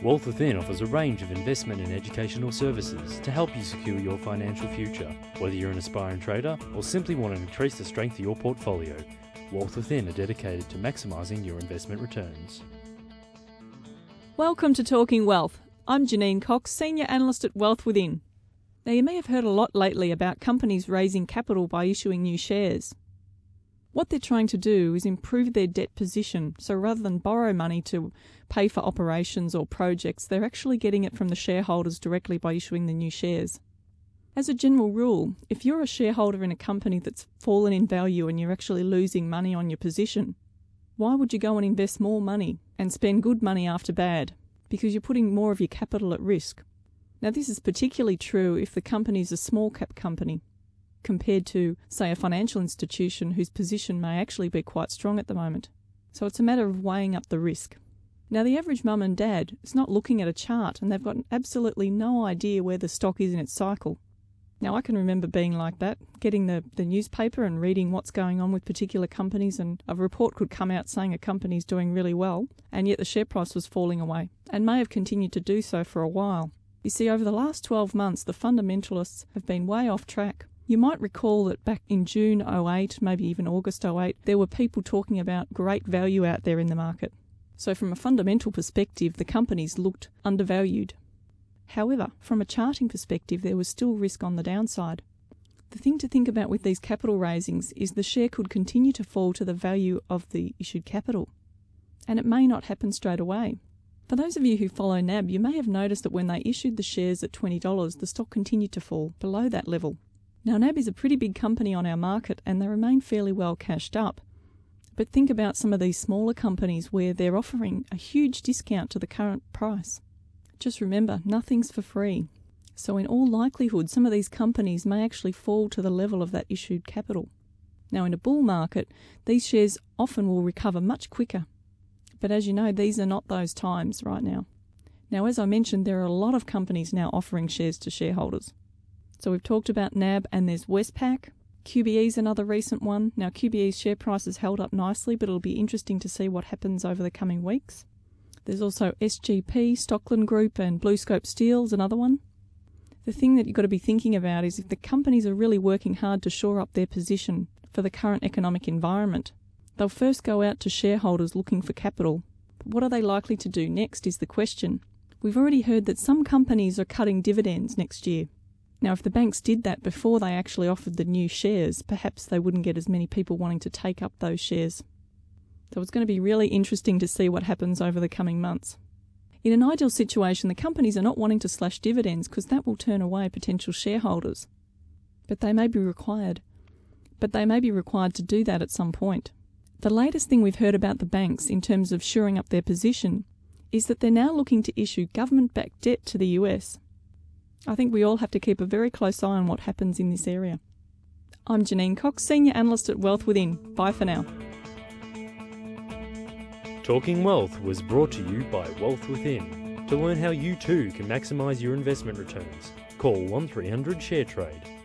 Wealth Within offers a range of investment and educational services to help you secure your financial future. Whether you're an aspiring trader or simply want to increase the strength of your portfolio, Wealth Within are dedicated to maximising your investment returns. Welcome to Talking Wealth. I'm Janine Cox, Senior Analyst at Wealth Within. Now, you may have heard a lot lately about companies raising capital by issuing new shares. What they're trying to do is improve their debt position. So rather than borrow money to pay for operations or projects, they're actually getting it from the shareholders directly by issuing the new shares. As a general rule, if you're a shareholder in a company that's fallen in value and you're actually losing money on your position, why would you go and invest more money and spend good money after bad? Because you're putting more of your capital at risk. Now, this is particularly true if the company is a small cap company compared to, say, a financial institution whose position may actually be quite strong at the moment. So it's a matter of weighing up the risk. Now, the average mum and dad is not looking at a chart and they've got absolutely no idea where the stock is in its cycle. Now, I can remember being like that, getting the, the newspaper and reading what's going on with particular companies, and a report could come out saying a company's doing really well, and yet the share price was falling away, and may have continued to do so for a while. You see, over the last 12 months, the fundamentalists have been way off track. You might recall that back in June 08, maybe even August 08, there were people talking about great value out there in the market. So, from a fundamental perspective, the companies looked undervalued. However, from a charting perspective, there was still risk on the downside. The thing to think about with these capital raisings is the share could continue to fall to the value of the issued capital. And it may not happen straight away. For those of you who follow NAB, you may have noticed that when they issued the shares at $20, the stock continued to fall below that level. Now, NAB is a pretty big company on our market and they remain fairly well cashed up. But think about some of these smaller companies where they're offering a huge discount to the current price. Just remember, nothing's for free. So, in all likelihood, some of these companies may actually fall to the level of that issued capital. Now, in a bull market, these shares often will recover much quicker. But as you know, these are not those times right now. Now, as I mentioned, there are a lot of companies now offering shares to shareholders. So we've talked about NAB and there's Westpac. QBE is another recent one. Now, QBE's share price has held up nicely, but it'll be interesting to see what happens over the coming weeks. There's also SGP, Stockland Group, and BlueScope Steel's another one. The thing that you've got to be thinking about is if the companies are really working hard to shore up their position for the current economic environment, they'll first go out to shareholders looking for capital. But what are they likely to do next is the question. We've already heard that some companies are cutting dividends next year. Now, if the banks did that before they actually offered the new shares, perhaps they wouldn't get as many people wanting to take up those shares. So it's going to be really interesting to see what happens over the coming months. In an ideal situation, the companies are not wanting to slash dividends because that will turn away potential shareholders. But they may be required. But they may be required to do that at some point. The latest thing we've heard about the banks in terms of shoring up their position is that they're now looking to issue government backed debt to the US. I think we all have to keep a very close eye on what happens in this area. I'm Janine Cox, Senior Analyst at Wealth Within. Bye for now. Talking Wealth was brought to you by Wealth Within. To learn how you too can maximise your investment returns, call 1300 ShareTrade